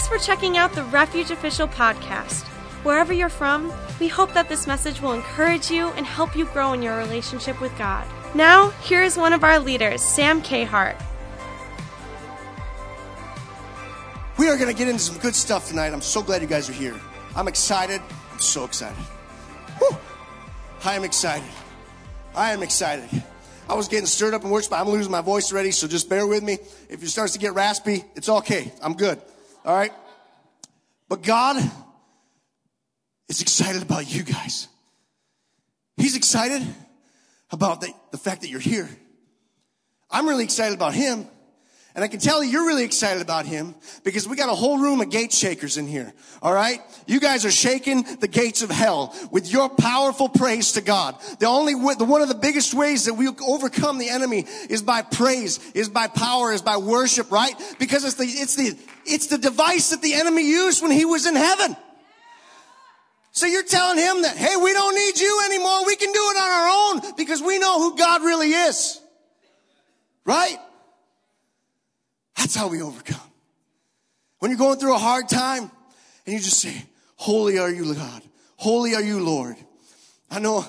Thanks for checking out the Refuge Official podcast. Wherever you're from, we hope that this message will encourage you and help you grow in your relationship with God. Now, here is one of our leaders, Sam Cahart. We are going to get into some good stuff tonight. I'm so glad you guys are here. I'm excited. I'm so excited. Whew. I am excited. I am excited. I was getting stirred up in worship, but I'm losing my voice already, so just bear with me. If it starts to get raspy, it's okay. I'm good. All right? But God is excited about you guys. He's excited about the, the fact that you're here. I'm really excited about Him. And I can tell you, you're really excited about him because we got a whole room of gate shakers in here. All right. You guys are shaking the gates of hell with your powerful praise to God. The only, the one of the biggest ways that we overcome the enemy is by praise, is by power, is by worship, right? Because it's the, it's the, it's the device that the enemy used when he was in heaven. So you're telling him that, hey, we don't need you anymore. We can do it on our own because we know who God really is. Right? That's how we overcome. When you're going through a hard time and you just say, Holy are you, God. Holy are you, Lord. I know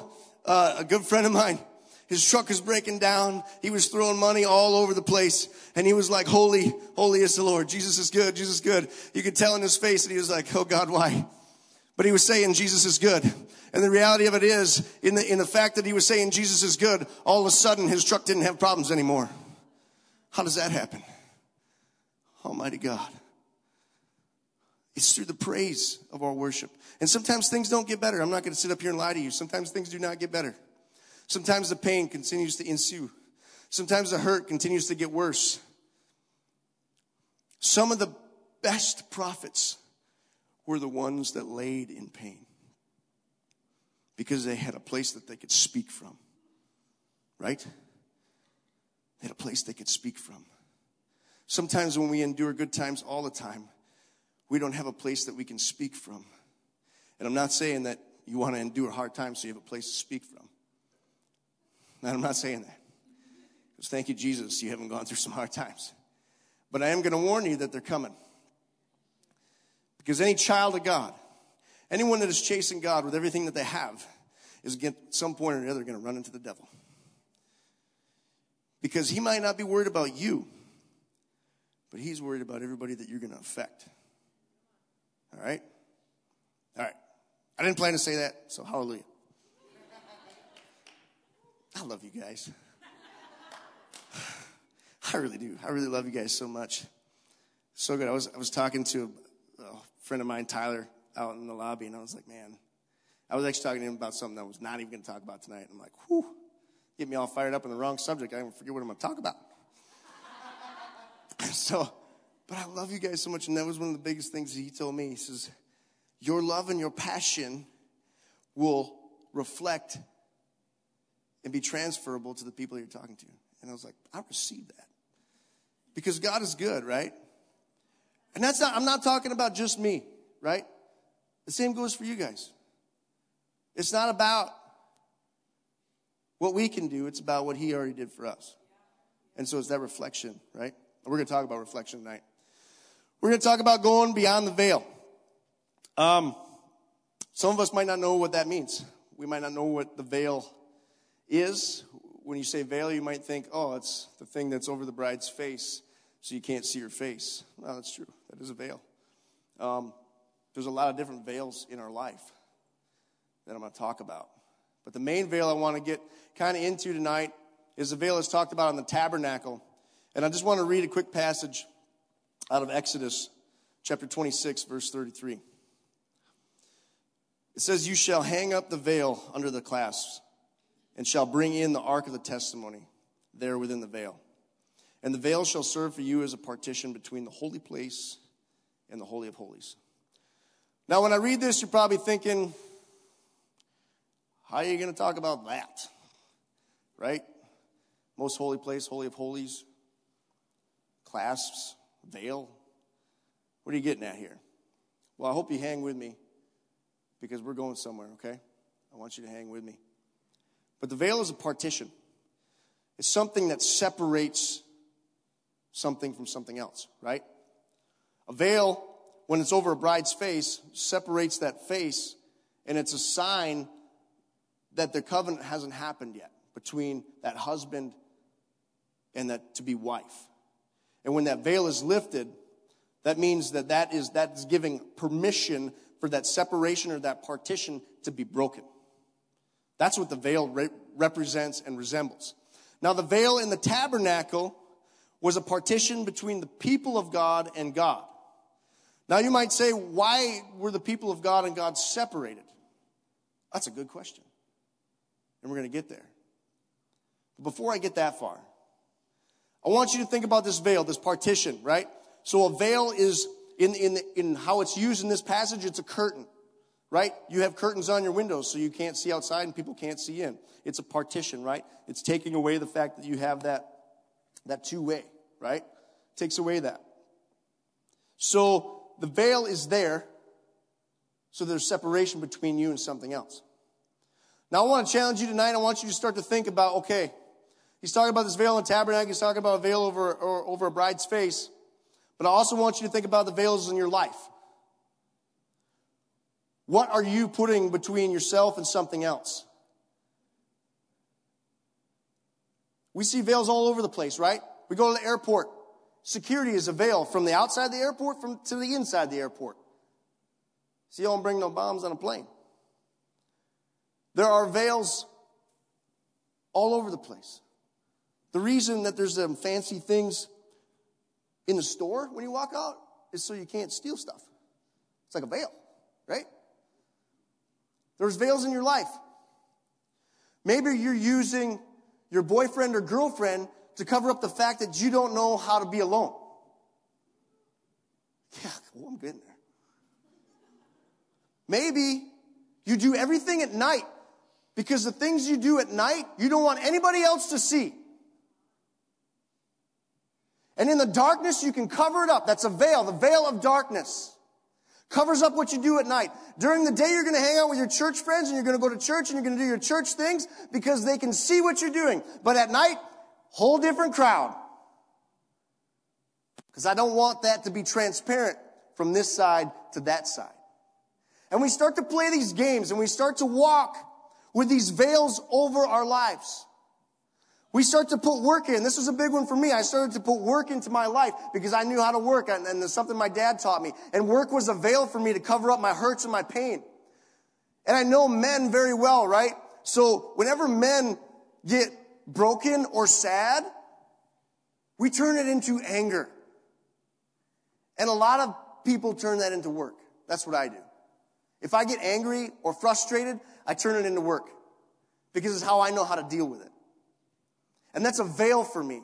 uh, a good friend of mine, his truck was breaking down. He was throwing money all over the place. And he was like, Holy, holy is the Lord. Jesus is good. Jesus is good. You could tell in his face and he was like, Oh God, why? But he was saying Jesus is good. And the reality of it is, in the, in the fact that he was saying Jesus is good, all of a sudden his truck didn't have problems anymore. How does that happen? Almighty God. It's through the praise of our worship. And sometimes things don't get better. I'm not going to sit up here and lie to you. Sometimes things do not get better. Sometimes the pain continues to ensue. Sometimes the hurt continues to get worse. Some of the best prophets were the ones that laid in pain because they had a place that they could speak from. Right? They had a place they could speak from. Sometimes when we endure good times all the time, we don't have a place that we can speak from. And I'm not saying that you want to endure hard times so you have a place to speak from. And I'm not saying that. Because thank you, Jesus, you haven't gone through some hard times. But I am going to warn you that they're coming. Because any child of God, anyone that is chasing God with everything that they have, is at some point or another going to run into the devil. Because he might not be worried about you but he's worried about everybody that you're going to affect. All right? All right. I didn't plan to say that, so hallelujah. I love you guys. I really do. I really love you guys so much. So good. I was, I was talking to a, friend of mine, Tyler, out in the lobby, and I was like, man, I was actually talking to him about something I was not even going to talk about tonight. And I'm like, whew, get me all fired up on the wrong subject. I didn't forget what I'm going to talk about. so, but I love you guys so much. And that was one of the biggest things he told me. He says, Your love and your passion will reflect and be transferable to the people you're talking to. And I was like, I received that. Because God is good, right? And that's not, I'm not talking about just me, right? The same goes for you guys. It's not about what we can do, it's about what He already did for us. And so it's that reflection, right? We're going to talk about reflection tonight. We're going to talk about going beyond the veil. Um, some of us might not know what that means. We might not know what the veil is. When you say veil, you might think, oh, it's the thing that's over the bride's face so you can't see her face. Well, that's true. That is a veil. Um, there's a lot of different veils in our life that I'm going to talk about. But the main veil I want to get kind of into tonight is the veil that's talked about in the tabernacle and I just want to read a quick passage out of Exodus chapter 26, verse 33. It says, You shall hang up the veil under the clasps, and shall bring in the ark of the testimony there within the veil. And the veil shall serve for you as a partition between the holy place and the Holy of Holies. Now, when I read this, you're probably thinking, How are you going to talk about that? Right? Most holy place, Holy of Holies clasps, veil. What are you getting at here? Well, I hope you hang with me because we're going somewhere, okay? I want you to hang with me. But the veil is a partition, it's something that separates something from something else, right? A veil, when it's over a bride's face, separates that face, and it's a sign that the covenant hasn't happened yet between that husband and that to be wife. And when that veil is lifted, that means that that is that's giving permission for that separation or that partition to be broken. That's what the veil re- represents and resembles. Now, the veil in the tabernacle was a partition between the people of God and God. Now, you might say, why were the people of God and God separated? That's a good question. And we're going to get there. But before I get that far, I want you to think about this veil, this partition, right? So a veil is, in, in, in how it's used in this passage, it's a curtain, right? You have curtains on your windows so you can't see outside and people can't see in. It's a partition, right? It's taking away the fact that you have that, that two way, right? Takes away that. So the veil is there, so there's separation between you and something else. Now I want to challenge you tonight. I want you to start to think about, okay, he's talking about this veil in the tabernacle. He's talking about a veil over, or, over a bride's face. But I also want you to think about the veils in your life. What are you putting between yourself and something else? We see veils all over the place, right? We go to the airport. Security is a veil from the outside of the airport from, to the inside the airport. So you don't bring no bombs on a plane. There are veils all over the place. The reason that there's some fancy things in the store when you walk out is so you can't steal stuff. It's like a veil, right? There's veils in your life. Maybe you're using your boyfriend or girlfriend to cover up the fact that you don't know how to be alone. Yeah, well, I'm getting there. Maybe you do everything at night because the things you do at night, you don't want anybody else to see. And in the darkness, you can cover it up. That's a veil, the veil of darkness. Covers up what you do at night. During the day, you're going to hang out with your church friends and you're going to go to church and you're going to do your church things because they can see what you're doing. But at night, whole different crowd. Because I don't want that to be transparent from this side to that side. And we start to play these games and we start to walk with these veils over our lives. We start to put work in. This was a big one for me. I started to put work into my life because I knew how to work and, and there's something my dad taught me. And work was a veil for me to cover up my hurts and my pain. And I know men very well, right? So whenever men get broken or sad, we turn it into anger. And a lot of people turn that into work. That's what I do. If I get angry or frustrated, I turn it into work because it's how I know how to deal with it. And that's a veil for me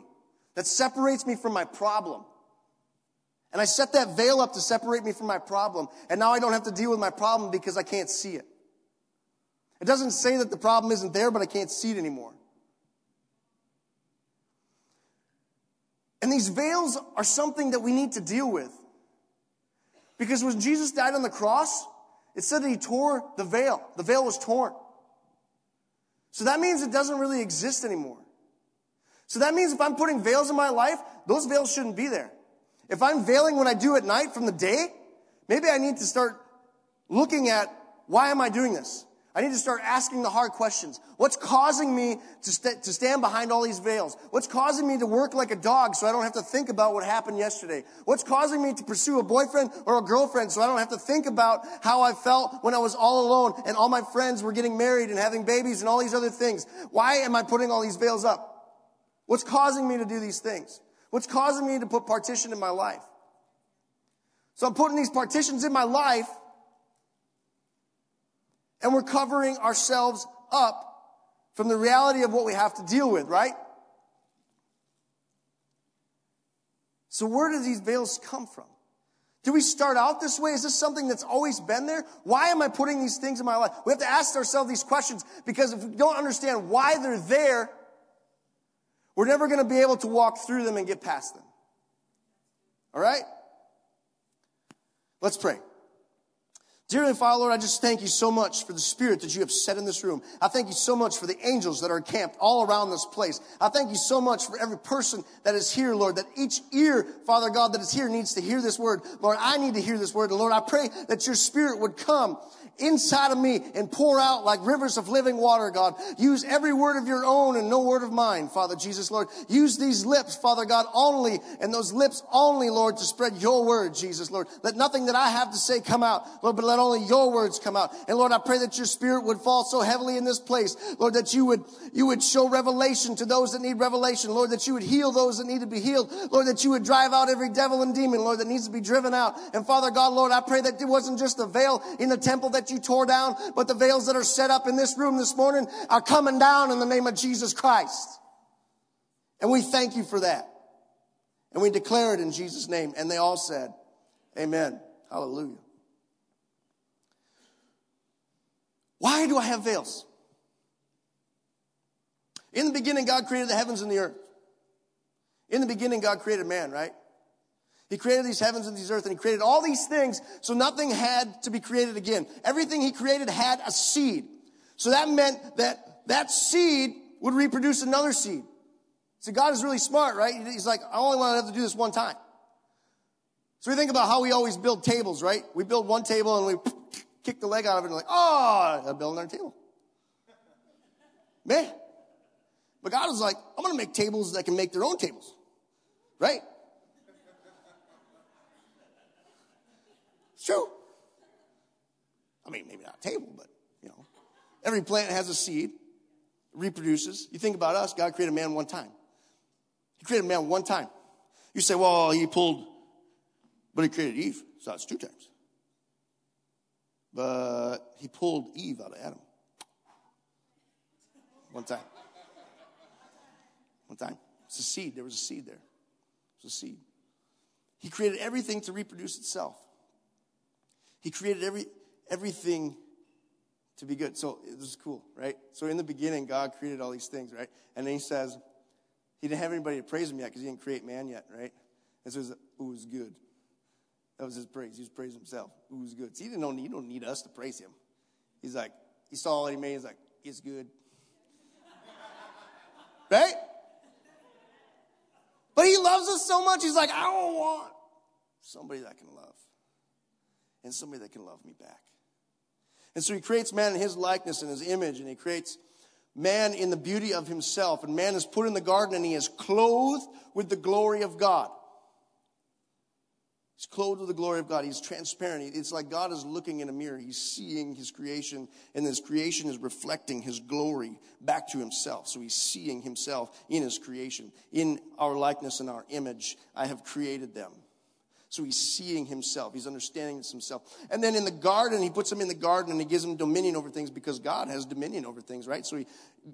that separates me from my problem. And I set that veil up to separate me from my problem. And now I don't have to deal with my problem because I can't see it. It doesn't say that the problem isn't there, but I can't see it anymore. And these veils are something that we need to deal with. Because when Jesus died on the cross, it said that he tore the veil. The veil was torn. So that means it doesn't really exist anymore. So that means if I'm putting veils in my life, those veils shouldn't be there. If I'm veiling when I do at night from the day, maybe I need to start looking at why am I doing this? I need to start asking the hard questions. What's causing me to, st- to stand behind all these veils? What's causing me to work like a dog so I don't have to think about what happened yesterday? What's causing me to pursue a boyfriend or a girlfriend so I don't have to think about how I felt when I was all alone and all my friends were getting married and having babies and all these other things? Why am I putting all these veils up? What's causing me to do these things? What's causing me to put partition in my life? So I'm putting these partitions in my life and we're covering ourselves up from the reality of what we have to deal with, right? So where do these veils come from? Do we start out this way? Is this something that's always been there? Why am I putting these things in my life? We have to ask ourselves these questions because if we don't understand why they're there, we're never going to be able to walk through them and get past them. All right? Let's pray. Dearly Father, Lord, I just thank you so much for the spirit that you have set in this room. I thank you so much for the angels that are camped all around this place. I thank you so much for every person that is here, Lord, that each ear, Father God, that is here needs to hear this word. Lord, I need to hear this word. And Lord, I pray that your spirit would come inside of me and pour out like rivers of living water, God. Use every word of your own and no word of mine, Father Jesus, Lord. Use these lips, Father God, only and those lips only, Lord, to spread your word, Jesus, Lord. Let nothing that I have to say come out, Lord, but let only your words come out. And Lord, I pray that your spirit would fall so heavily in this place, Lord, that you would, you would show revelation to those that need revelation, Lord, that you would heal those that need to be healed, Lord, that you would drive out every devil and demon, Lord, that needs to be driven out. And Father God, Lord, I pray that it wasn't just a veil in the temple that you tore down, but the veils that are set up in this room this morning are coming down in the name of Jesus Christ. And we thank you for that. And we declare it in Jesus' name. And they all said, Amen. Hallelujah. Why do I have veils? In the beginning, God created the heavens and the earth. In the beginning, God created man, right? He created these heavens and these earth and he created all these things so nothing had to be created again. Everything he created had a seed. So that meant that that seed would reproduce another seed. So God is really smart, right? He's like, I only want to have to do this one time. So we think about how we always build tables, right? We build one table and we kick the leg out of it and like, oh, I build another table. Man. But God was like, I'm going to make tables that can make their own tables. Right? It's true. I mean, maybe not a table, but, you know. Every plant has a seed, reproduces. You think about us, God created man one time. He created man one time. You say, well, he pulled, but he created Eve, so that's two times. But he pulled Eve out of Adam. One time. One time. It's a seed. There was a seed there. It was a seed. He created everything to reproduce itself. He created every, everything to be good. So this is cool, right? So in the beginning, God created all these things, right? And then he says, he didn't have anybody to praise him yet because he didn't create man yet, right? And so it was good. That was his praise. He was praising himself. It was good. So he didn't know, don't need us to praise him. He's like, he saw what he made. He's like, it's good. right? But he loves us so much. He's like, I don't want somebody that can love and somebody that can love me back. And so he creates man in his likeness and his image, and he creates man in the beauty of himself. And man is put in the garden and he is clothed with the glory of God. He's clothed with the glory of God. He's transparent. It's like God is looking in a mirror. He's seeing his creation, and his creation is reflecting his glory back to himself. So he's seeing himself in his creation. In our likeness and our image, I have created them. So he's seeing himself. He's understanding himself. And then in the garden, he puts him in the garden and he gives him dominion over things because God has dominion over things, right? So he,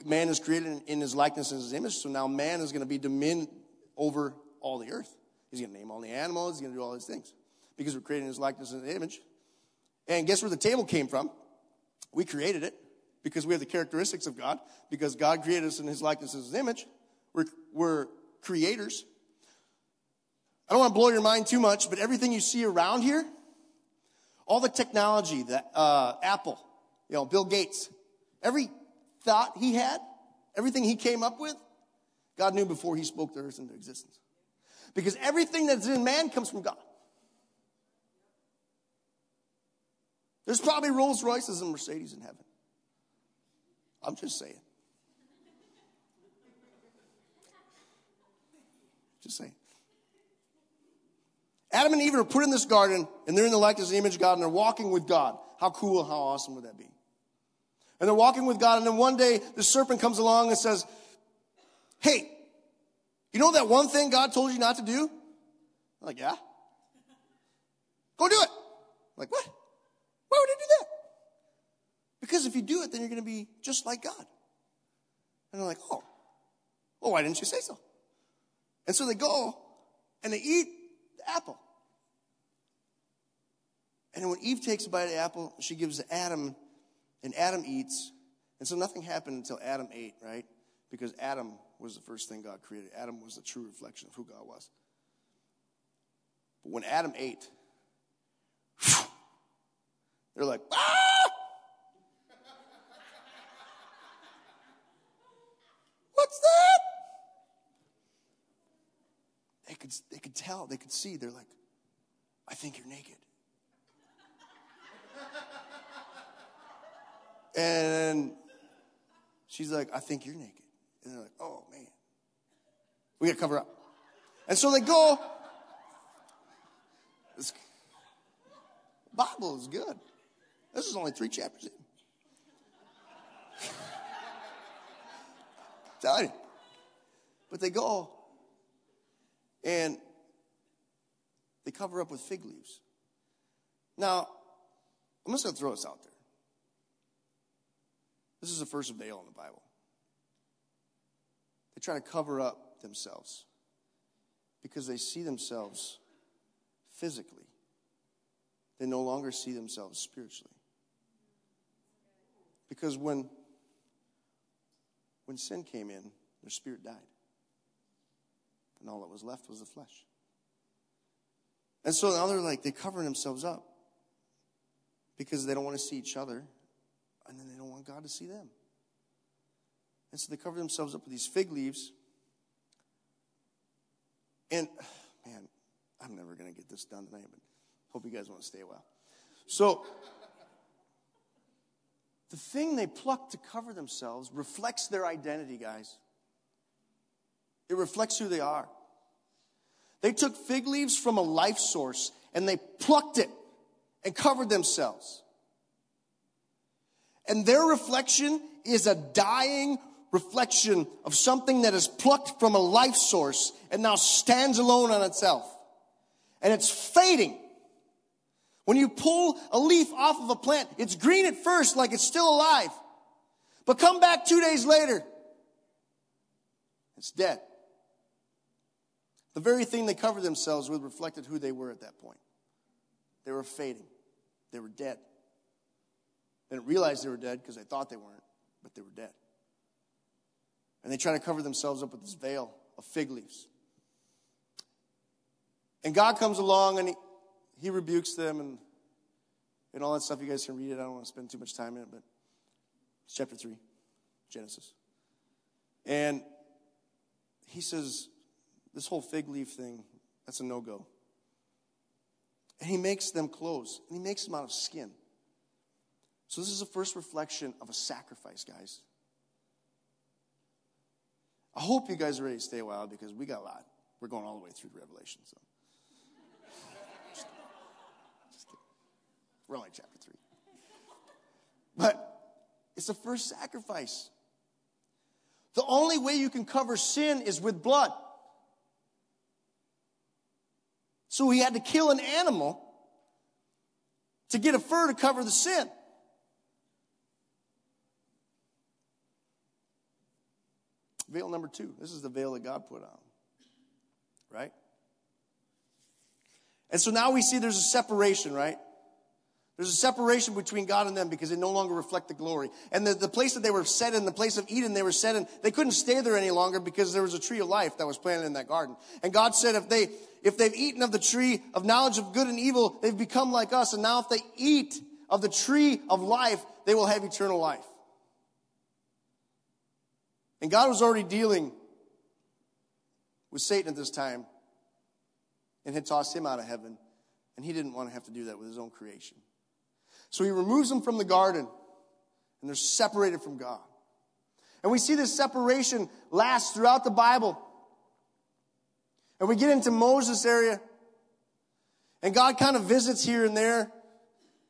man is created in his likeness and his image. So now man is going to be dominion over all the earth. He's going to name all the animals. He's going to do all these things because we're creating his likeness and his image. And guess where the table came from? We created it because we have the characteristics of God. Because God created us in his likeness and his image. We're, we're creators. I don't want to blow your mind too much, but everything you see around here, all the technology that uh, Apple, you know, Bill Gates, every thought he had, everything he came up with, God knew before he spoke the earth into existence. Because everything that's in man comes from God. There's probably Rolls Royces and Mercedes in heaven. I'm just saying. Just saying. Adam and Eve are put in this garden, and they're in the likeness and image of God, and they're walking with God. How cool, how awesome would that be? And they're walking with God, and then one day the serpent comes along and says, Hey, you know that one thing God told you not to do? I'm like, yeah. Go do it. I'm like, what? Why would I do that? Because if you do it, then you're going to be just like God. And they're like, oh, well, why didn't you say so? And so they go and they eat the apple. And when Eve takes a bite of the apple, she gives Adam, and Adam eats. And so nothing happened until Adam ate, right? Because Adam was the first thing God created. Adam was the true reflection of who God was. But when Adam ate, They're like, ah! What's that? They could, they could tell, they could see. They're like, I think you're naked. And she's like, I think you're naked. And they're like, oh man, we gotta cover up. And so they go. This Bible is good. This is only three chapters in. Tell you. But they go and they cover up with fig leaves. Now, I'm just going to throw this out there. This is the first veil in the Bible. They try to cover up themselves because they see themselves physically. They no longer see themselves spiritually. Because when, when sin came in, their spirit died. And all that was left was the flesh. And so now they're like, they cover themselves up because they don't want to see each other and then they don't want God to see them. And so they cover themselves up with these fig leaves. And man, I'm never going to get this done tonight, but hope you guys want to stay a while. So the thing they pluck to cover themselves reflects their identity, guys. It reflects who they are. They took fig leaves from a life source and they plucked it and covered themselves. And their reflection is a dying reflection of something that is plucked from a life source and now stands alone on itself. And it's fading. When you pull a leaf off of a plant, it's green at first, like it's still alive. But come back two days later, it's dead. The very thing they covered themselves with reflected who they were at that point. They were fading, they were dead. They didn't realize they were dead because they thought they weren't, but they were dead. And they try to cover themselves up with this veil of fig leaves. And God comes along and he, he rebukes them and, and all that stuff. You guys can read it. I don't want to spend too much time in it, but it's chapter 3, Genesis. And he says, this whole fig leaf thing, that's a no go. And he makes them clothes, and he makes them out of skin. So, this is the first reflection of a sacrifice, guys. I hope you guys are ready to stay a while because we got a lot. We're going all the way through Revelation. So. Just kidding. We're only chapter 3. But it's the first sacrifice. The only way you can cover sin is with blood. So he had to kill an animal to get a fur to cover the sin. Veil number two. This is the veil that God put on. Right? And so now we see there's a separation, right? There's a separation between God and them because they no longer reflect the glory. And the, the place that they were set in, the place of Eden they were set in, they couldn't stay there any longer because there was a tree of life that was planted in that garden. And God said if they, if they've eaten of the tree of knowledge of good and evil, they've become like us. And now if they eat of the tree of life, they will have eternal life. And God was already dealing with Satan at this time and had tossed him out of heaven. And he didn't want to have to do that with his own creation. So he removes them from the garden, and they're separated from God. And we see this separation last throughout the Bible. And we get into Moses' area, and God kind of visits here and there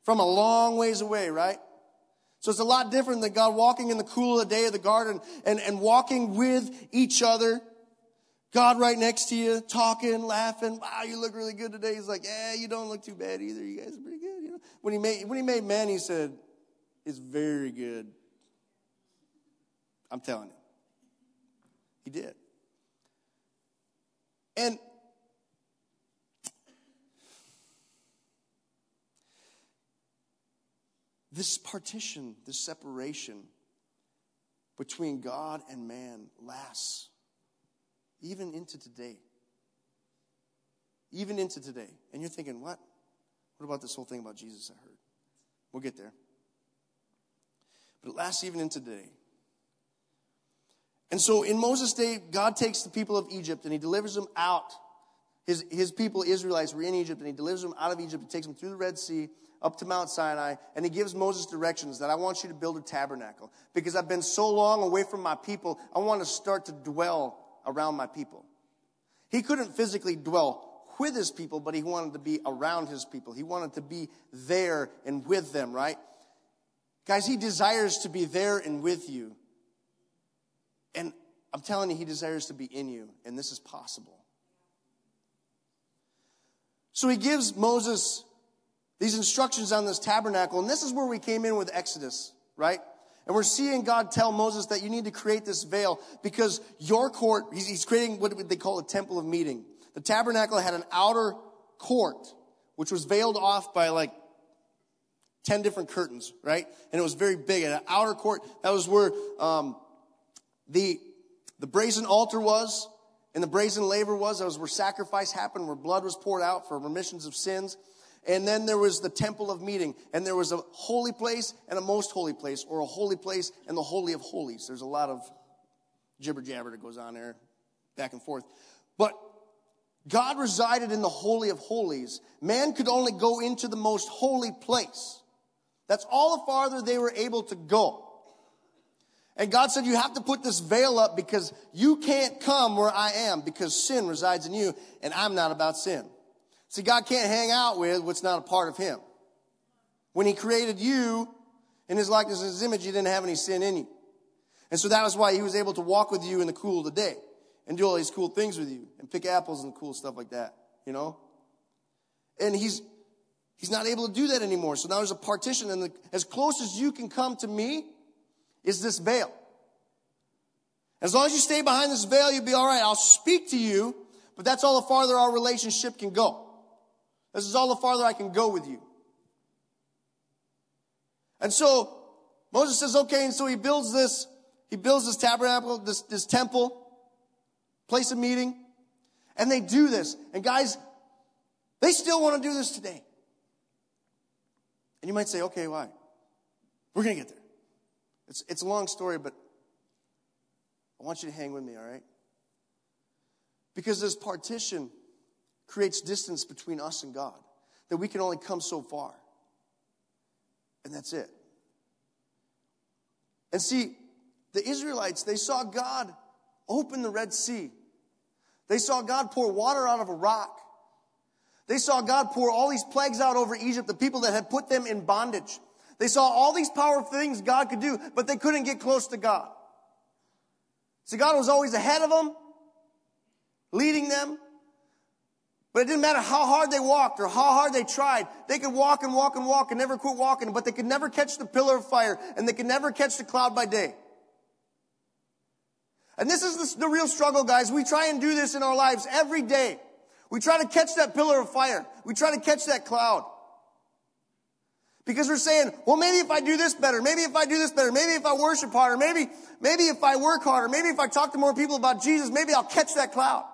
from a long ways away, right? So it's a lot different than God walking in the cool of the day of the garden and, and walking with each other. God right next to you, talking, laughing. Wow, you look really good today. He's like, yeah, you don't look too bad either. You guys are pretty good. When he made when he made man, he said, "It's very good." I'm telling you, he did. And this partition, this separation between God and man lasts even into today. Even into today. And you're thinking, what? What about this whole thing about Jesus I heard? We'll get there. But it lasts even into today. And so in Moses' day, God takes the people of Egypt and he delivers them out. His, his people, Israelites, were in Egypt, and he delivers them out of Egypt. He takes them through the Red Sea up to Mount Sinai, and he gives Moses directions that I want you to build a tabernacle. Because I've been so long away from my people, I want to start to dwell around my people. He couldn't physically dwell with his people, but he wanted to be around his people. He wanted to be there and with them, right? Guys, he desires to be there and with you. And I'm telling you, He desires to be in you, and this is possible. So He gives Moses these instructions on this tabernacle, and this is where we came in with Exodus, right? And we're seeing God tell Moses that you need to create this veil because your court, he's creating what they call a temple of meeting. The tabernacle had an outer court, which was veiled off by like 10 different curtains, right? And it was very big. And an outer court, that was where um, the, the brazen altar was, and the brazen laver was. That was where sacrifice happened, where blood was poured out for remissions of sins. And then there was the temple of meeting, and there was a holy place and a most holy place, or a holy place and the holy of holies. There's a lot of jibber jabber that goes on there, back and forth. But God resided in the holy of holies. Man could only go into the most holy place. That's all the farther they were able to go. And God said, You have to put this veil up because you can't come where I am because sin resides in you, and I'm not about sin. See, God can't hang out with what's not a part of Him. When He created you in His likeness and His image, He didn't have any sin in you. And so that was why He was able to walk with you in the cool of the day and do all these cool things with you and pick apples and cool stuff like that, you know? And He's He's not able to do that anymore. So now there's a partition, and the, as close as you can come to me, is this veil. As long as you stay behind this veil, you'll be all right. I'll speak to you, but that's all the farther our relationship can go. This is all the farther I can go with you. And so Moses says, okay, and so he builds this, he builds this tabernacle, this, this temple, place of meeting, and they do this. And guys, they still want to do this today. And you might say, okay, why? We're going to get there. It's, it's a long story, but I want you to hang with me, all right? Because this partition creates distance between us and God, that we can only come so far. And that's it. And see, the Israelites, they saw God open the Red Sea. They saw God pour water out of a rock. They saw God pour all these plagues out over Egypt, the people that had put them in bondage. They saw all these powerful things God could do, but they couldn't get close to God. See, God was always ahead of them, leading them. But it didn't matter how hard they walked or how hard they tried. They could walk and walk and walk and never quit walking, but they could never catch the pillar of fire and they could never catch the cloud by day. And this is the, real struggle, guys. We try and do this in our lives every day. We try to catch that pillar of fire. We try to catch that cloud. Because we're saying, well, maybe if I do this better, maybe if I do this better, maybe if I worship harder, maybe, maybe if I work harder, maybe if I talk to more people about Jesus, maybe I'll catch that cloud.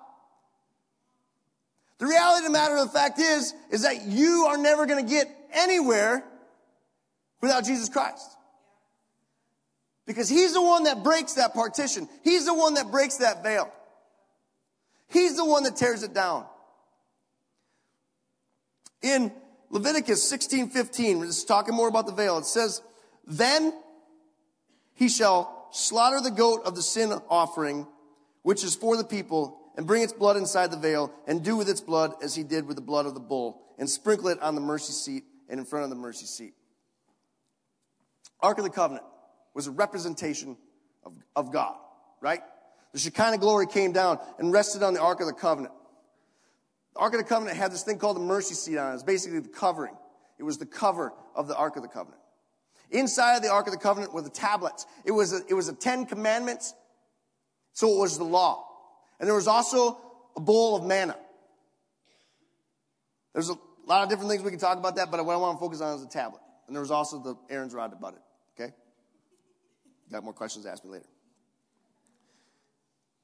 The reality of the matter of the fact is, is that you are never going to get anywhere without Jesus Christ. Because He's the one that breaks that partition. He's the one that breaks that veil. He's the one that tears it down. In Leviticus 16, 15, we're just talking more about the veil. It says, then he shall slaughter the goat of the sin offering, which is for the people, and bring its blood inside the veil, and do with its blood as he did with the blood of the bull, and sprinkle it on the mercy seat and in front of the mercy seat. Ark of the Covenant was a representation of, of God, right? The Shekinah glory came down and rested on the Ark of the Covenant. The Ark of the Covenant had this thing called the mercy seat on it. It's basically the covering. It was the cover of the Ark of the Covenant. Inside of the Ark of the Covenant were the tablets. It was a, it was a Ten Commandments. So it was the law. And there was also a bowl of manna. There's a lot of different things we can talk about that, but what I want to focus on is the tablet. And there was also the Aaron's rod butt it. Okay? Got more questions, ask me later.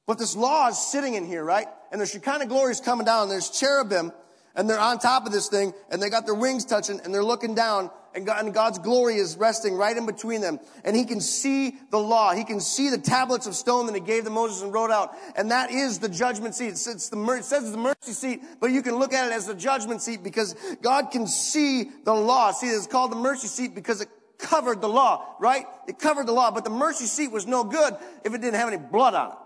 But this law is sitting in here, right? And the Shekinah glory is coming down. There's cherubim, and they're on top of this thing, and they got their wings touching, and they're looking down, and, God, and God's glory is resting right in between them. And he can see the law. He can see the tablets of stone that he gave to Moses and wrote out. And that is the judgment seat. It's, it's the, it says it's the mercy seat, but you can look at it as the judgment seat because God can see the law. See, it's called the mercy seat because it covered the law, right? It covered the law, but the mercy seat was no good if it didn't have any blood on it.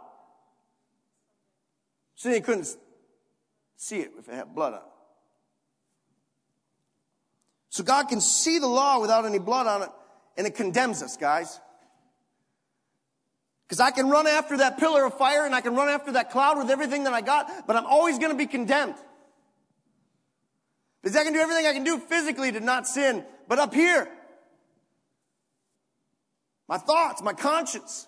So you couldn't see it if it had blood on it. So God can see the law without any blood on it, and it condemns us, guys. Because I can run after that pillar of fire and I can run after that cloud with everything that I got, but I'm always going to be condemned. Because I can do everything I can do physically to not sin, but up here, my thoughts, my conscience,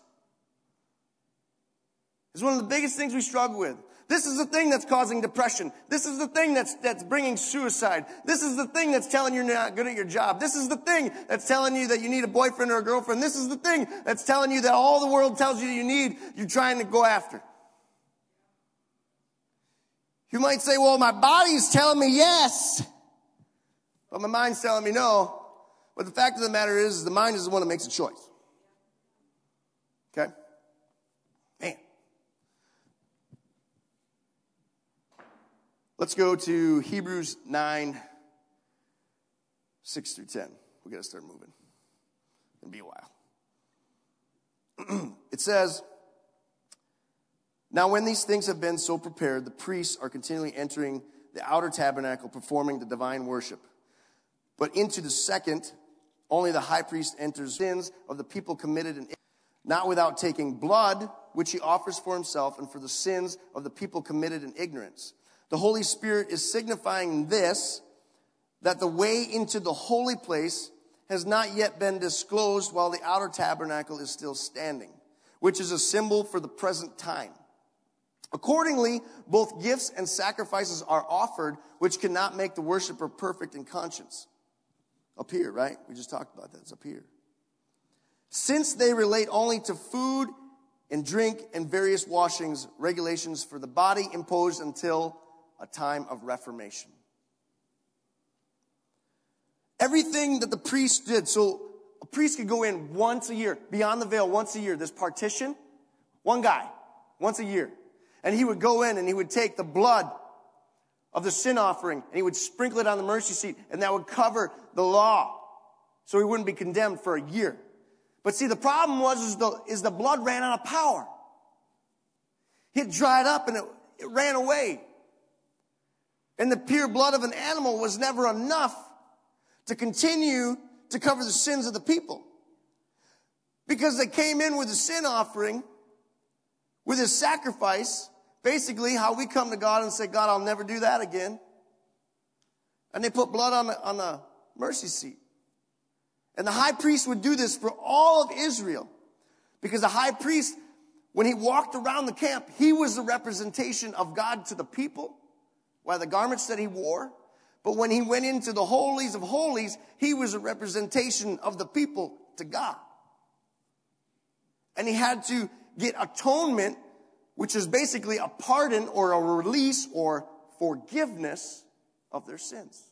is one of the biggest things we struggle with. This is the thing that's causing depression. This is the thing that's, that's bringing suicide. This is the thing that's telling you you're not good at your job. This is the thing that's telling you that you need a boyfriend or a girlfriend. This is the thing that's telling you that all the world tells you you need, you're trying to go after. You might say, well, my body's telling me yes, but my mind's telling me no. But the fact of the matter is, the mind is the one that makes a choice. Okay? Man. Let's go to Hebrews 9, 6 through 10. We got to start moving. It'll be a while. it says, Now when these things have been so prepared, the priests are continually entering the outer tabernacle, performing the divine worship. But into the second, only the high priest enters sins of the people committed in not without taking blood, which he offers for himself and for the sins of the people committed in ignorance. The Holy Spirit is signifying this that the way into the holy place has not yet been disclosed while the outer tabernacle is still standing, which is a symbol for the present time. Accordingly, both gifts and sacrifices are offered, which cannot make the worshiper perfect in conscience. Up here, right? We just talked about that. It's up here. Since they relate only to food and drink and various washings, regulations for the body imposed until a time of reformation. Everything that the priest did, so a priest could go in once a year, beyond the veil, once a year, this partition, one guy, once a year. And he would go in and he would take the blood of the sin offering and he would sprinkle it on the mercy seat and that would cover the law. So he wouldn't be condemned for a year. But see, the problem was is the, is the blood ran out of power. It dried up and it, it ran away. And the pure blood of an animal was never enough to continue to cover the sins of the people. Because they came in with a sin offering, with a sacrifice, basically how we come to God and say, God, I'll never do that again. And they put blood on the, on the mercy seat. And the high priest would do this for all of Israel. Because the high priest, when he walked around the camp, he was the representation of God to the people by the garments that he wore. But when he went into the holies of holies, he was a representation of the people to God. And he had to get atonement, which is basically a pardon or a release or forgiveness of their sins.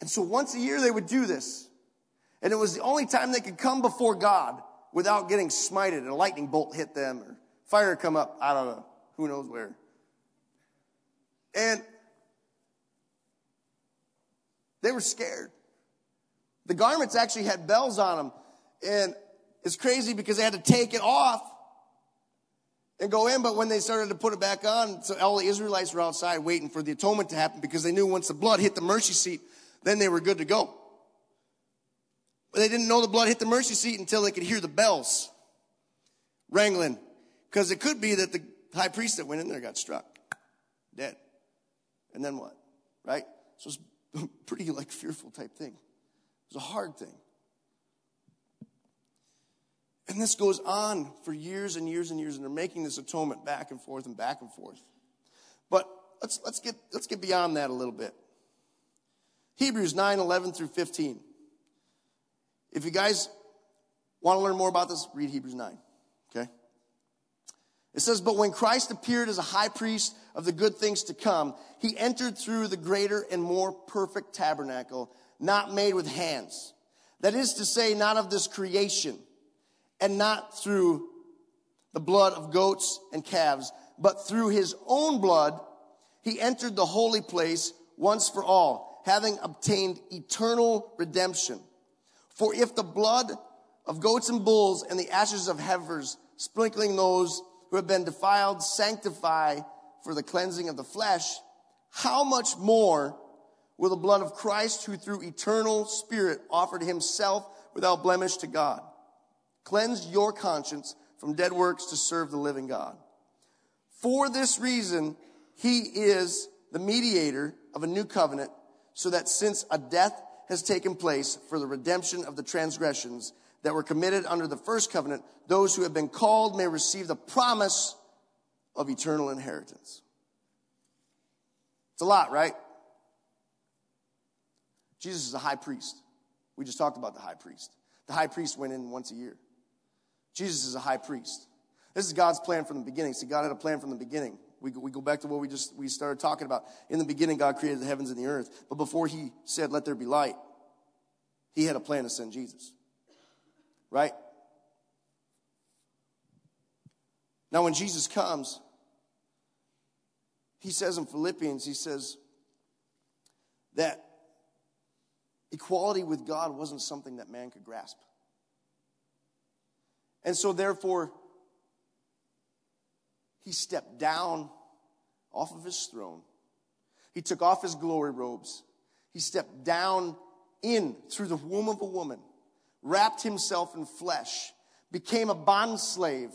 And so once a year they would do this. And it was the only time they could come before God without getting smited and a lightning bolt hit them or fire come up out of who knows where. And they were scared. The garments actually had bells on them. And it's crazy because they had to take it off and go in. But when they started to put it back on, so all the Israelites were outside waiting for the atonement to happen because they knew once the blood hit the mercy seat, then they were good to go. But they didn't know the blood hit the mercy seat until they could hear the bells wrangling. Because it could be that the high priest that went in there got struck, dead. And then what? Right? So it's a pretty like fearful type thing. It's a hard thing. And this goes on for years and years and years, and they're making this atonement back and forth and back and forth. But let's, let's, get, let's get beyond that a little bit. Hebrews 9, 11 through 15. If you guys want to learn more about this, read Hebrews 9. Okay? It says, But when Christ appeared as a high priest of the good things to come, he entered through the greater and more perfect tabernacle, not made with hands. That is to say, not of this creation, and not through the blood of goats and calves, but through his own blood, he entered the holy place once for all, having obtained eternal redemption. For if the blood of goats and bulls and the ashes of heifers, sprinkling those who have been defiled, sanctify for the cleansing of the flesh, how much more will the blood of Christ, who through eternal spirit offered himself without blemish to God, cleanse your conscience from dead works to serve the living God? For this reason, he is the mediator of a new covenant, so that since a death has taken place for the redemption of the transgressions that were committed under the first covenant, those who have been called may receive the promise of eternal inheritance. It's a lot, right? Jesus is a high priest. We just talked about the high priest. The high priest went in once a year. Jesus is a high priest. This is God's plan from the beginning. See, God had a plan from the beginning. We, we go back to what we just we started talking about. In the beginning, God created the heavens and the earth. But before He said, "Let there be light," He had a plan to send Jesus. Right? Now, when Jesus comes, He says in Philippians, He says that equality with God wasn't something that man could grasp. And so, therefore, he stepped down off of his throne. He took off his glory robes. He stepped down in through the womb of a woman, wrapped himself in flesh, became a bond slave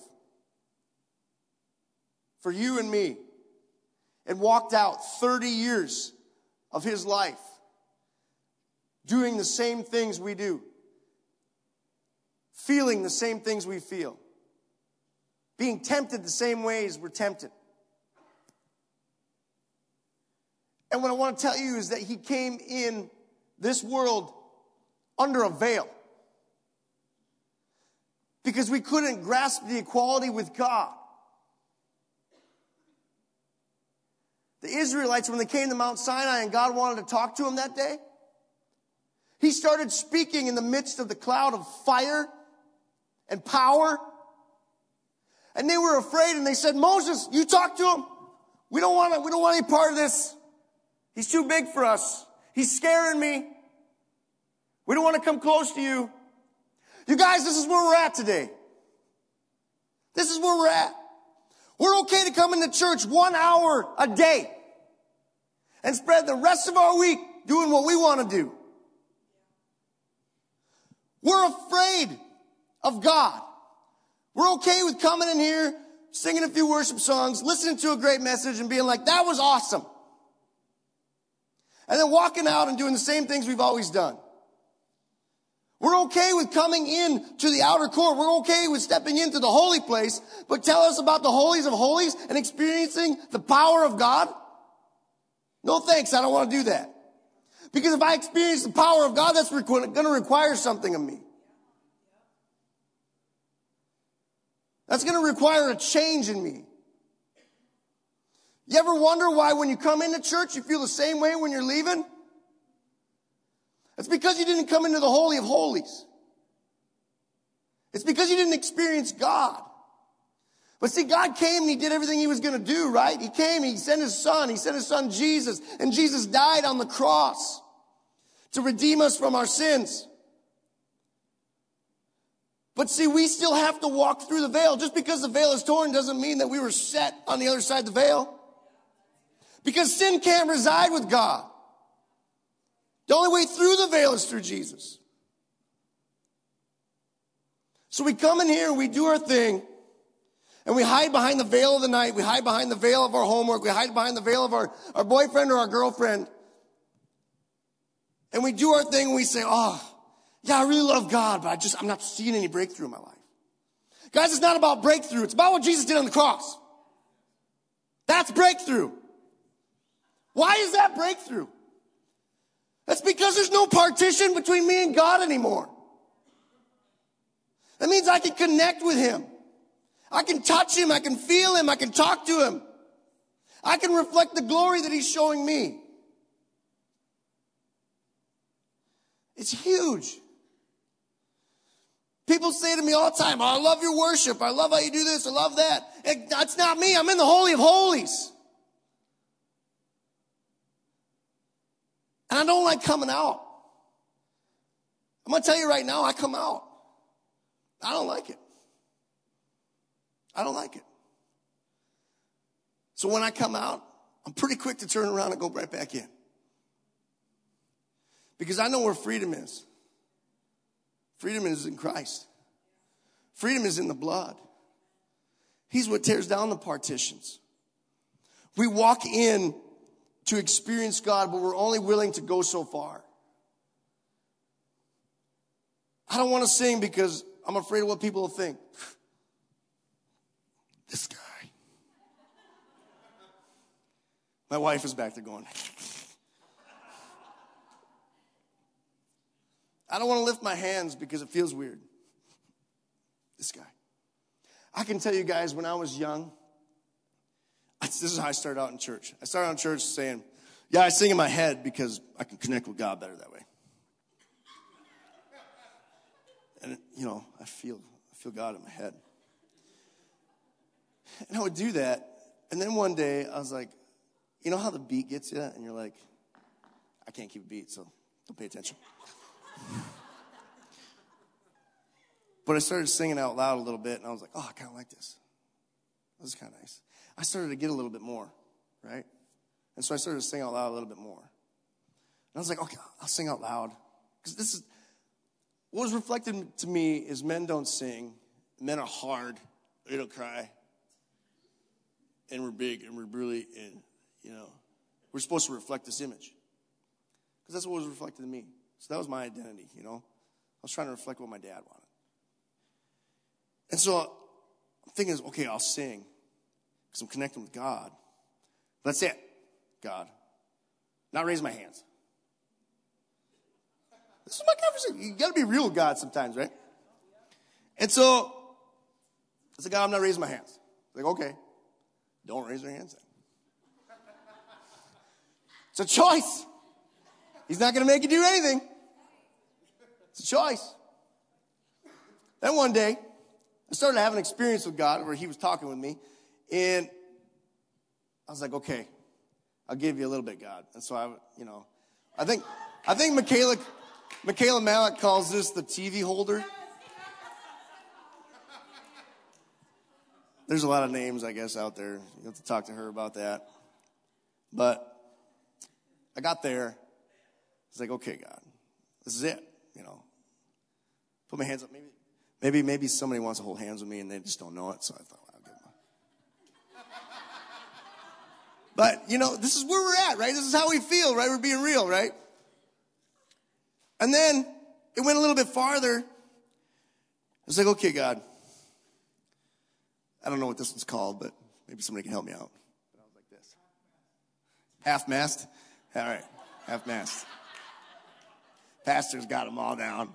for you and me, and walked out 30 years of his life doing the same things we do, feeling the same things we feel being tempted the same ways we're tempted. And what I want to tell you is that he came in this world under a veil. Because we couldn't grasp the equality with God. The Israelites, when they came to Mount Sinai and God wanted to talk to them that day, he started speaking in the midst of the cloud of fire and power and they were afraid and they said, Moses, you talk to him. We don't want to, we don't want any part of this. He's too big for us. He's scaring me. We don't want to come close to you. You guys, this is where we're at today. This is where we're at. We're okay to come into church one hour a day and spread the rest of our week doing what we want to do. We're afraid of God. We're okay with coming in here, singing a few worship songs, listening to a great message and being like, that was awesome. And then walking out and doing the same things we've always done. We're okay with coming in to the outer court. We're okay with stepping into the holy place, but tell us about the holies of holies and experiencing the power of God? No thanks. I don't want to do that. Because if I experience the power of God, that's going to require something of me. That's going to require a change in me. You ever wonder why when you come into church you feel the same way when you're leaving? It's because you didn't come into the Holy of Holies. It's because you didn't experience God. But see, God came and He did everything He was going to do, right? He came, He sent His Son, He sent His Son Jesus, and Jesus died on the cross to redeem us from our sins. But see, we still have to walk through the veil. Just because the veil is torn doesn't mean that we were set on the other side of the veil. Because sin can't reside with God. The only way through the veil is through Jesus. So we come in here we do our thing and we hide behind the veil of the night. We hide behind the veil of our homework. We hide behind the veil of our, our boyfriend or our girlfriend. And we do our thing and we say, oh, yeah, I really love God, but I just, I'm not seeing any breakthrough in my life. Guys, it's not about breakthrough. It's about what Jesus did on the cross. That's breakthrough. Why is that breakthrough? That's because there's no partition between me and God anymore. That means I can connect with Him. I can touch him. I can feel him. I can talk to him. I can reflect the glory that he's showing me. It's huge. People say to me all the time, oh, I love your worship. I love how you do this. I love that. It, that's not me. I'm in the Holy of Holies. And I don't like coming out. I'm going to tell you right now, I come out. I don't like it. I don't like it. So when I come out, I'm pretty quick to turn around and go right back in. Because I know where freedom is. Freedom is in Christ. Freedom is in the blood. He's what tears down the partitions. We walk in to experience God, but we're only willing to go so far. I don't want to sing because I'm afraid of what people will think. this guy. My wife is back there going, I don't want to lift my hands because it feels weird. This guy. I can tell you guys, when I was young, this is how I started out in church. I started out in church saying, Yeah, I sing in my head because I can connect with God better that way. And, you know, I feel, I feel God in my head. And I would do that. And then one day I was like, you know how the beat gets you? And you're like, I can't keep a beat, so don't pay attention. but I started singing out loud a little bit, and I was like, oh, I kind of like this. This is kind of nice. I started to get a little bit more, right? And so I started to sing out loud a little bit more. And I was like, okay, I'll sing out loud. Because this is, what was reflected to me is men don't sing, men are hard, they don't cry, and we're big and we're really, and, you know, we're supposed to reflect this image. Because that's what was reflected to me. So that was my identity, you know. I was trying to reflect what my dad wanted. And so I'm thinking, okay, I'll sing because I'm connecting with God. That's it, God. Not raise my hands. This is my conversation. You got to be real with God sometimes, right? And so I said, God, I'm not raising my hands. Like, okay, don't raise your hands. Then. It's a choice. He's not going to make you do anything. It's a choice. Then one day, I started having an experience with God where He was talking with me, and I was like, okay, I'll give you a little bit, God. And so I, you know, I think, I think Michaela, Michaela Malik calls this the TV holder. There's a lot of names, I guess, out there. You have to talk to her about that. But I got there. It's like, okay, God, this is it you know, put my hands up. Maybe, maybe, maybe somebody wants to hold hands with me and they just don't know it. So I thought, well, I'll give them. But you know, this is where we're at, right? This is how we feel, right? We're being real, right? And then it went a little bit farther. I was like, okay, God. I don't know what this one's called, but maybe somebody can help me out. But I was like this. Half mast? All right, half mast. Pastor's got them all down.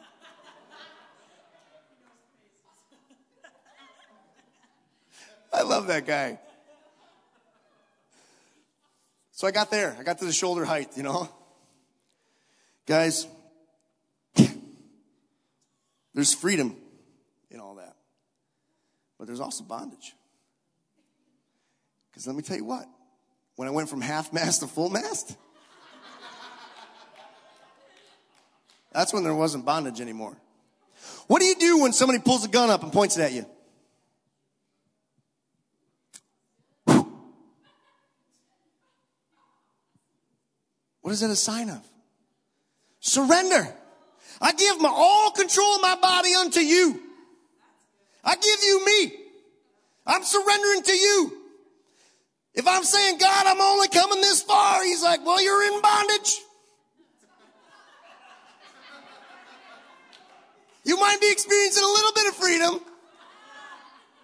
I love that guy. So I got there. I got to the shoulder height, you know. Guys, there's freedom in all that. But there's also bondage. Because let me tell you what, when I went from half mast to full mast, That's when there wasn't bondage anymore. What do you do when somebody pulls a gun up and points it at you? What is that a sign of? Surrender. I give my all control of my body unto you. I give you me. I'm surrendering to you. If I'm saying, God, I'm only coming this far, he's like, well, you're in bondage. You might be experiencing a little bit of freedom,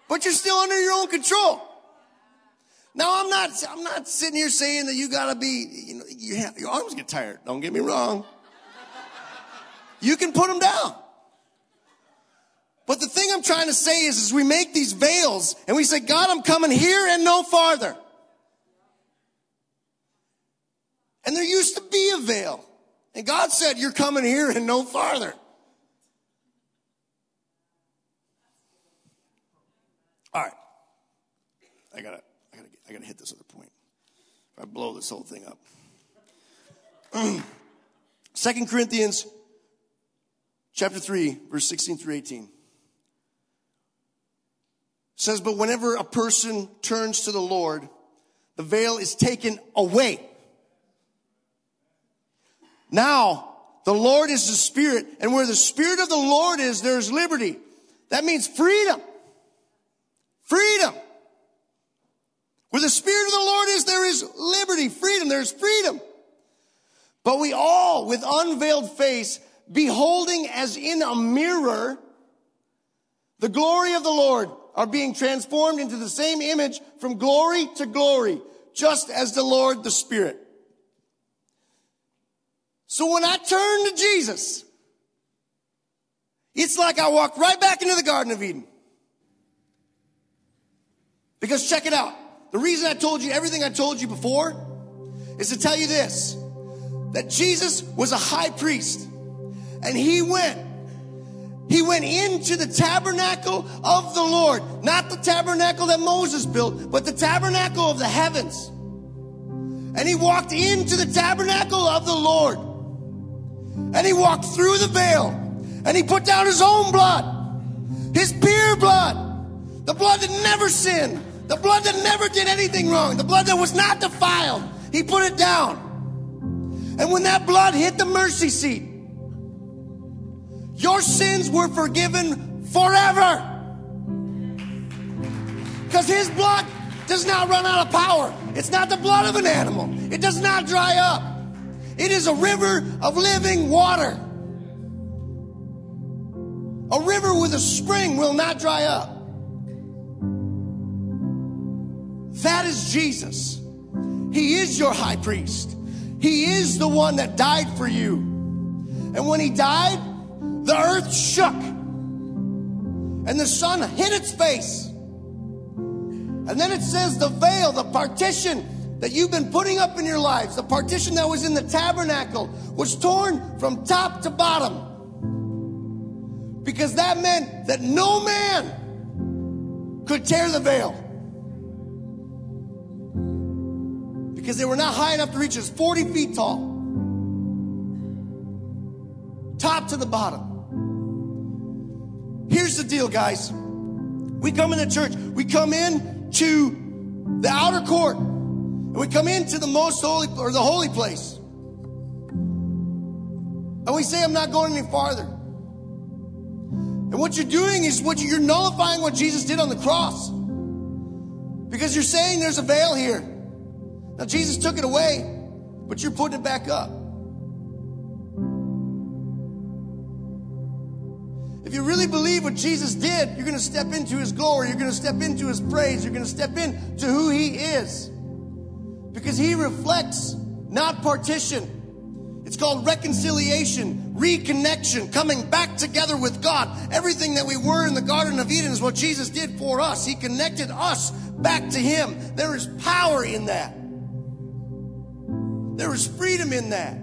but you're still under your own control. Now I'm not, I'm not sitting here saying that you gotta be, you know, you have, your arms get tired. Don't get me wrong. You can put them down. But the thing I'm trying to say is, is we make these veils and we say, God, I'm coming here and no farther. And there used to be a veil. And God said, You're coming here and no farther. All right. I gotta, I gotta, I gotta hit this other point. If I blow this whole thing up. Second Corinthians chapter 3, verse 16 through 18 says, But whenever a person turns to the Lord, the veil is taken away. Now, the Lord is the Spirit, and where the Spirit of the Lord is, there's liberty. That means freedom. Freedom. Where the Spirit of the Lord is, there is liberty, freedom, there's freedom. But we all, with unveiled face, beholding as in a mirror the glory of the Lord, are being transformed into the same image from glory to glory, just as the Lord the Spirit. So when I turn to Jesus, it's like I walk right back into the Garden of Eden. Because check it out. The reason I told you everything I told you before is to tell you this that Jesus was a high priest and he went he went into the tabernacle of the Lord, not the tabernacle that Moses built, but the tabernacle of the heavens. And he walked into the tabernacle of the Lord. And he walked through the veil. And he put down his own blood, his pure blood, the blood that never sinned, the blood that never did anything wrong, the blood that was not defiled. He put it down. And when that blood hit the mercy seat, your sins were forgiven forever. Because his blood does not run out of power. It's not the blood of an animal. It does not dry up. It is a river of living water. A river with a spring will not dry up. That is Jesus. He is your high priest. He is the one that died for you. And when he died, the earth shook and the sun hit its face. And then it says the veil, the partition that you've been putting up in your lives, the partition that was in the tabernacle, was torn from top to bottom. Because that meant that no man could tear the veil. Because they were not high enough to reach us, 40 feet tall. Top to the bottom. Here's the deal, guys. We come in the church, we come in to the outer court, and we come into the most holy or the holy place. And we say, I'm not going any farther. And what you're doing is what you're nullifying what Jesus did on the cross. Because you're saying there's a veil here. Now Jesus took it away, but you're putting it back up. If you really believe what Jesus did, you're going to step into his glory. You're going to step into his praise. You're going to step into who he is. Because he reflects not partition. It's called reconciliation, reconnection, coming back together with God. Everything that we were in the Garden of Eden is what Jesus did for us. He connected us back to him. There is power in that. There is freedom in that.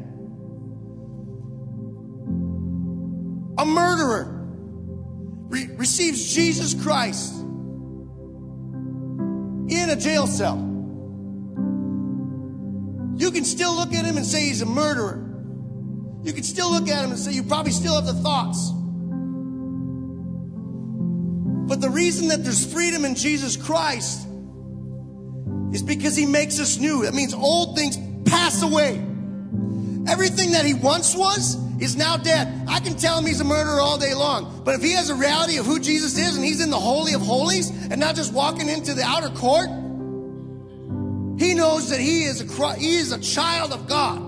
A murderer re- receives Jesus Christ in a jail cell, you can still look at him and say he's a murderer. You can still look at him and say you probably still have the thoughts. But the reason that there's freedom in Jesus Christ is because he makes us new. That means old things pass away. Everything that he once was is now dead. I can tell him he's a murderer all day long. But if he has a reality of who Jesus is and he's in the Holy of Holies and not just walking into the outer court, he knows that he is a, he is a child of God.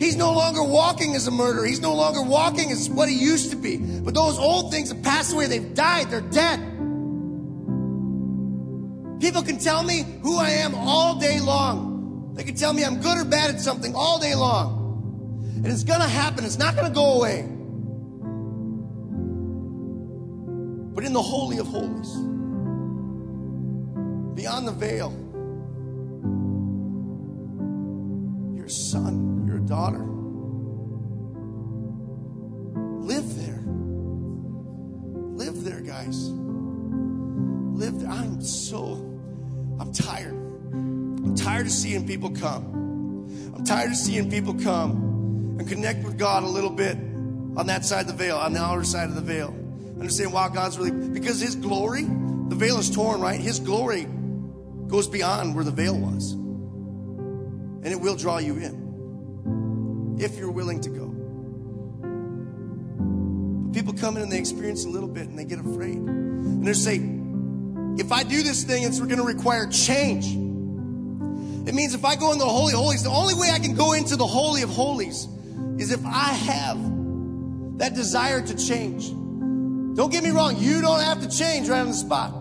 He's no longer walking as a murderer. He's no longer walking as what he used to be. But those old things have passed away. They've died. They're dead. People can tell me who I am all day long. They can tell me I'm good or bad at something all day long. And it's going to happen. It's not going to go away. But in the Holy of Holies, beyond the veil, you're a son, you're a daughter. Live there. Live there, guys. Live there. I'm so, I'm tired. Tired of seeing people come. I'm tired of seeing people come and connect with God a little bit on that side of the veil, on the outer side of the veil. Understand, wow, God's really, because His glory, the veil is torn, right? His glory goes beyond where the veil was. And it will draw you in if you're willing to go. But people come in and they experience a little bit and they get afraid. And they say, if I do this thing, it's going to require change. It means if I go into the Holy Holies, the only way I can go into the Holy of Holies is if I have that desire to change. Don't get me wrong, you don't have to change right on the spot,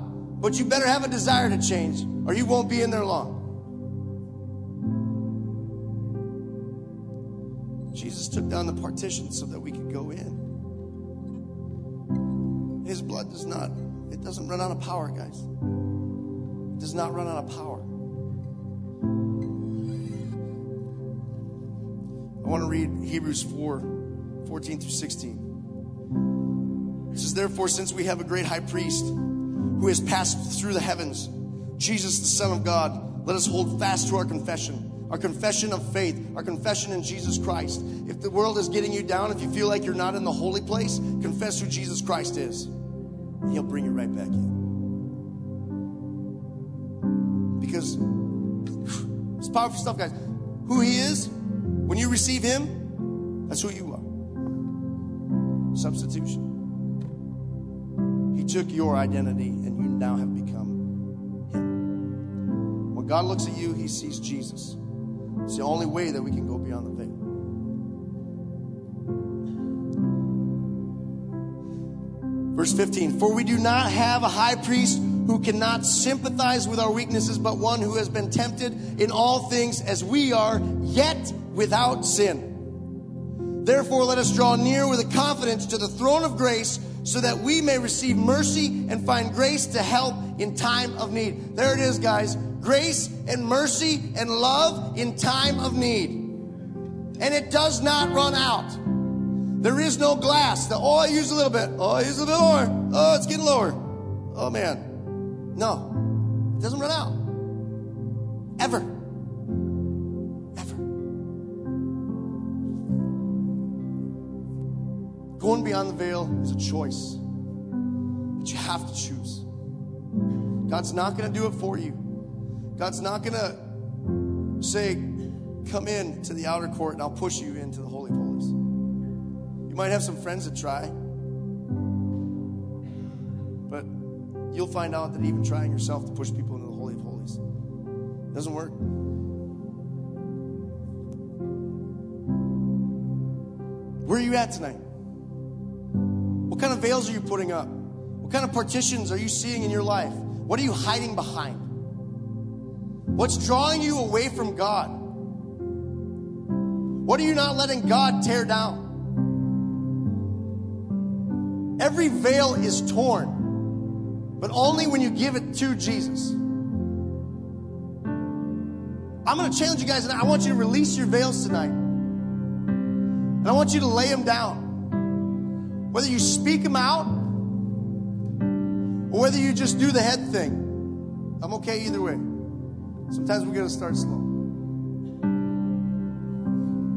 but you better have a desire to change or you won't be in there long. Jesus took down the partition so that we could go in. His blood does not, it doesn't run out of power, guys. It does not run out of power. I want to read Hebrews 4 14 through 16. It says, Therefore, since we have a great high priest who has passed through the heavens, Jesus, the Son of God, let us hold fast to our confession our confession of faith, our confession in Jesus Christ. If the world is getting you down, if you feel like you're not in the holy place, confess who Jesus Christ is, and He'll bring you right back in. Because it's powerful stuff, guys. Who He is, when you receive Him, that's who you are. Substitution. He took your identity, and you now have become Him. When God looks at you, He sees Jesus. It's the only way that we can go beyond the veil. Verse 15 For we do not have a high priest who cannot sympathize with our weaknesses, but one who has been tempted in all things as we are, yet without sin. Therefore, let us draw near with a confidence to the throne of grace so that we may receive mercy and find grace to help in time of need. There it is, guys. Grace and mercy and love in time of need. And it does not run out. There is no glass. The, oh, I use a little bit. Oh, use a little more. Oh, it's getting lower. Oh, man. No. It doesn't run out. Ever. Going beyond the veil is a choice that you have to choose. God's not going to do it for you. God's not going to say, Come in to the outer court and I'll push you into the Holy of Holies. You might have some friends that try, but you'll find out that even trying yourself to push people into the Holy of Holies doesn't work. Where are you at tonight? What kind of veils are you putting up? What kind of partitions are you seeing in your life? What are you hiding behind? What's drawing you away from God? What are you not letting God tear down? Every veil is torn, but only when you give it to Jesus. I'm going to challenge you guys, and I want you to release your veils tonight. And I want you to lay them down. Whether you speak them out, or whether you just do the head thing, I'm okay either way. Sometimes we got to start slow.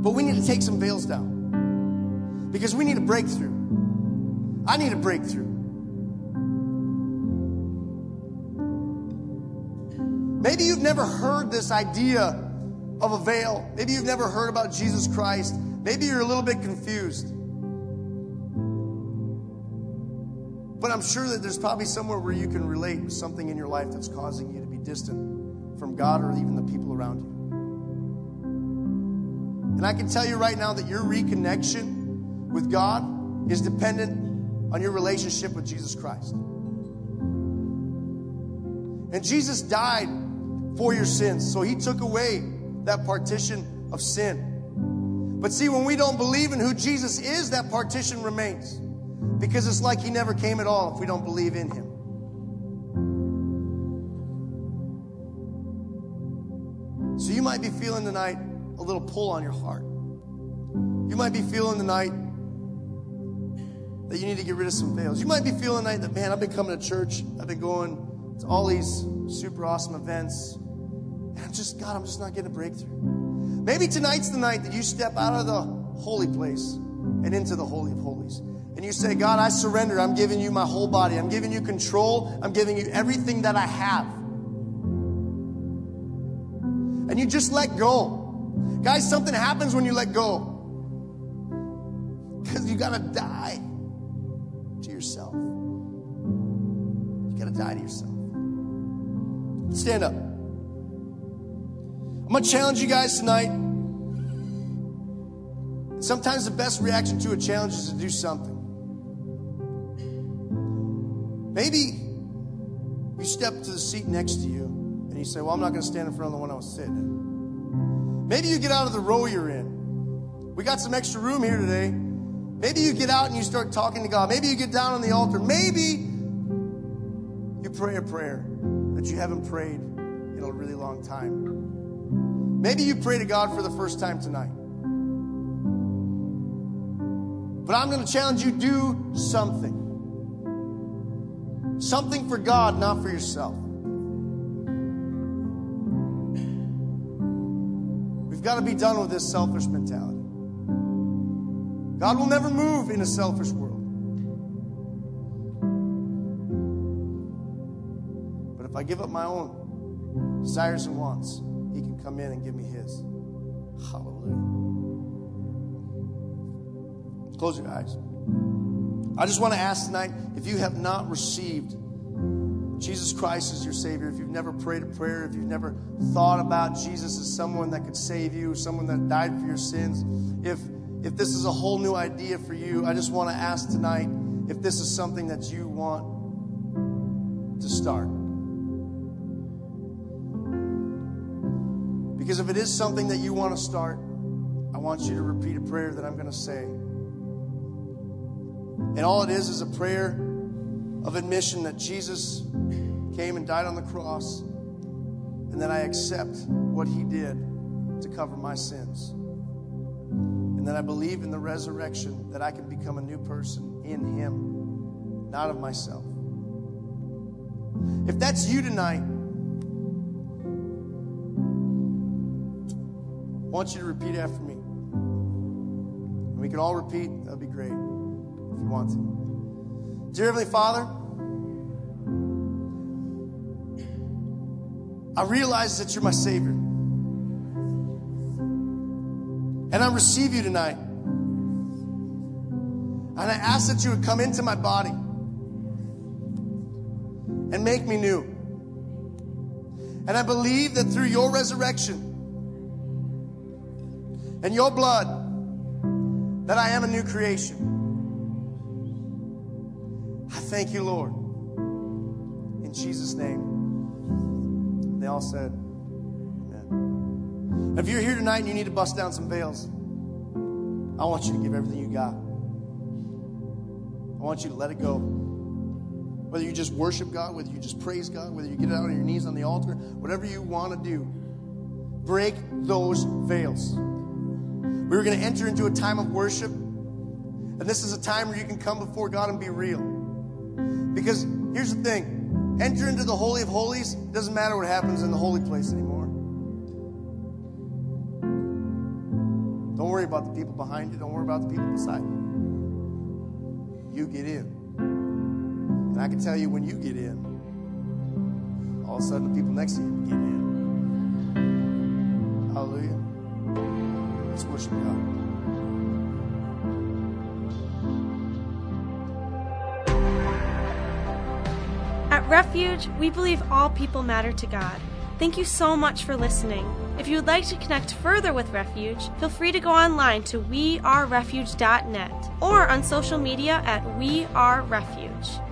But we need to take some veils down because we need a breakthrough. I need a breakthrough. Maybe you've never heard this idea of a veil. Maybe you've never heard about Jesus Christ. Maybe you're a little bit confused. But I'm sure that there's probably somewhere where you can relate with something in your life that's causing you to be distant from God or even the people around you. And I can tell you right now that your reconnection with God is dependent on your relationship with Jesus Christ. And Jesus died for your sins, so he took away that partition of sin. But see, when we don't believe in who Jesus is, that partition remains. Because it's like he never came at all if we don't believe in him. So you might be feeling tonight a little pull on your heart. You might be feeling tonight that you need to get rid of some veils. You might be feeling tonight that, man, I've been coming to church, I've been going to all these super awesome events, and I'm just, God, I'm just not getting a breakthrough. Maybe tonight's the night that you step out of the holy place and into the Holy of Holies. And you say, God, I surrender. I'm giving you my whole body. I'm giving you control. I'm giving you everything that I have. And you just let go. Guys, something happens when you let go. Because you got to die to yourself. You got to die to yourself. Stand up. I'm going to challenge you guys tonight. Sometimes the best reaction to a challenge is to do something. Maybe you step to the seat next to you and you say, Well, I'm not going to stand in front of the one I was sitting in. Maybe you get out of the row you're in. We got some extra room here today. Maybe you get out and you start talking to God. Maybe you get down on the altar. Maybe you pray a prayer that you haven't prayed in a really long time. Maybe you pray to God for the first time tonight. But I'm going to challenge you do something. Something for God, not for yourself. We've got to be done with this selfish mentality. God will never move in a selfish world. But if I give up my own desires and wants, He can come in and give me His. Hallelujah. Close your eyes. I just want to ask tonight if you have not received Jesus Christ as your Savior, if you've never prayed a prayer, if you've never thought about Jesus as someone that could save you, someone that died for your sins, if if this is a whole new idea for you, I just want to ask tonight if this is something that you want to start. Because if it is something that you want to start, I want you to repeat a prayer that I'm going to say. And all it is is a prayer of admission that Jesus came and died on the cross, and that I accept what he did to cover my sins. And that I believe in the resurrection that I can become a new person in him, not of myself. If that's you tonight, I want you to repeat after me. And we can all repeat, that would be great you want to. Dear Heavenly Father, I realize that you're my Savior. And I receive you tonight. And I ask that you would come into my body and make me new. And I believe that through your resurrection and your blood, that I am a new creation. I thank you, Lord. In Jesus' name. They all said, Amen. If you're here tonight and you need to bust down some veils, I want you to give everything you got. I want you to let it go. Whether you just worship God, whether you just praise God, whether you get out on your knees on the altar, whatever you want to do, break those veils. We are going to enter into a time of worship, and this is a time where you can come before God and be real. Because here's the thing enter into the Holy of Holies, doesn't matter what happens in the holy place anymore. Don't worry about the people behind you, don't worry about the people beside you. You get in. And I can tell you when you get in, all of a sudden the people next to you get in. Hallelujah. Let's worship God. Refuge, we believe all people matter to God. Thank you so much for listening. If you would like to connect further with Refuge, feel free to go online to wearerefuge.net or on social media at We Are Refuge.